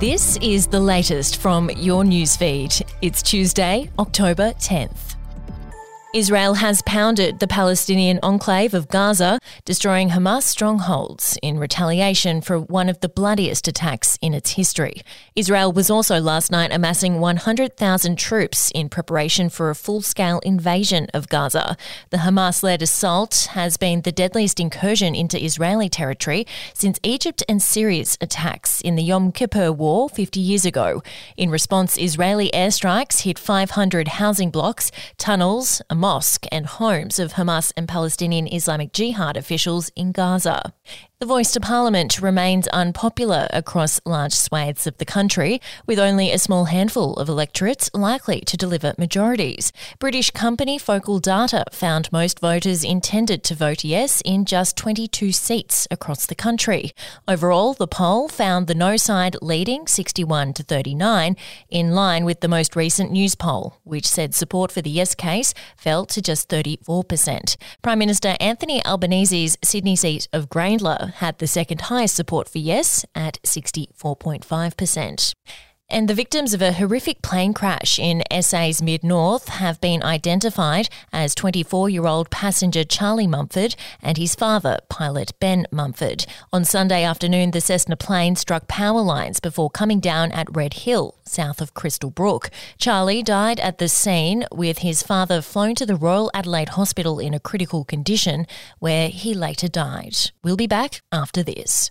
This is the latest from your newsfeed. It's Tuesday, October 10th. Israel has pounded the Palestinian enclave of Gaza, destroying Hamas strongholds in retaliation for one of the bloodiest attacks in its history. Israel was also last night amassing 100,000 troops in preparation for a full scale invasion of Gaza. The Hamas led assault has been the deadliest incursion into Israeli territory since Egypt and Syria's attacks in the Yom Kippur War 50 years ago. In response, Israeli airstrikes hit 500 housing blocks, tunnels, a mosque and homes of Hamas and Palestinian Islamic Jihad officials in Gaza. The voice to Parliament remains unpopular across large swathes of the country, with only a small handful of electorates likely to deliver majorities. British company Focal Data found most voters intended to vote yes in just 22 seats across the country. Overall, the poll found the no side leading 61 to 39, in line with the most recent Newspoll, which said support for the yes case fell to just 34%. Prime Minister Anthony Albanese's Sydney seat of Grayndler had the second highest support for yes at 64.5%. And the victims of a horrific plane crash in SA's mid north have been identified as 24 year old passenger Charlie Mumford and his father, pilot Ben Mumford. On Sunday afternoon, the Cessna plane struck power lines before coming down at Red Hill, south of Crystal Brook. Charlie died at the scene, with his father flown to the Royal Adelaide Hospital in a critical condition, where he later died. We'll be back after this.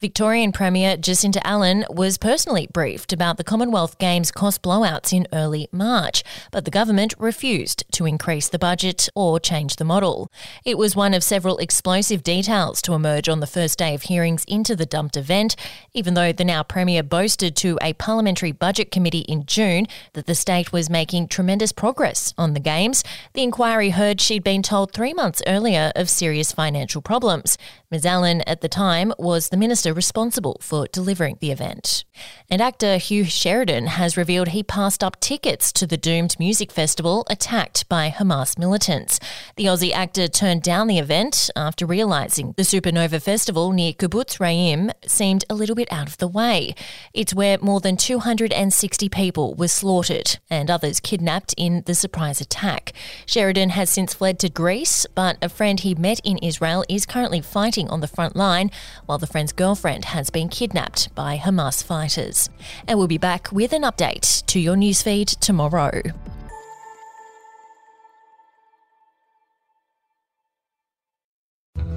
Victorian Premier Jacinta Allan was personally briefed about the Commonwealth Games cost blowouts in early March, but the government refused to increase the budget or change the model. It was one of several explosive details to emerge on the first day of hearings into the dumped event, even though the now Premier boasted to a parliamentary budget committee in June that the state was making tremendous progress on the Games. The inquiry heard she'd been told three months earlier of serious financial problems. Ms Allan, at the time, was the minister responsible for delivering the event. And actor Hugh Sheridan has revealed he passed up tickets to the doomed music festival attacked by Hamas militants. The Aussie actor turned down the event after realising the Supernova Festival near Kibbutz Re'im seemed a little bit out of the way. It's where more than 260 people were slaughtered and others kidnapped in the surprise attack. Sheridan has since fled to Greece, but a friend he met in Israel is currently fighting on the front line, while the friend's girlfriend has been kidnapped by Hamas fighters. And we'll be back with an update to your newsfeed tomorrow.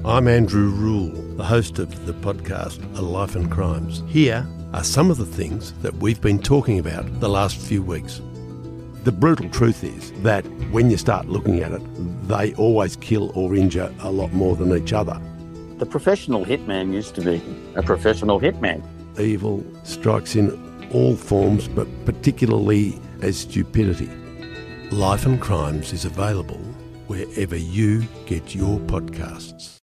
I'm Andrew Rule, the host of the podcast A Life and Crimes. Here are some of the things that we've been talking about the last few weeks. The brutal truth is that when you start looking at it, they always kill or injure a lot more than each other. The professional hitman used to be a professional hitman. Evil strikes in all forms, but particularly as stupidity. Life and Crimes is available wherever you get your podcasts.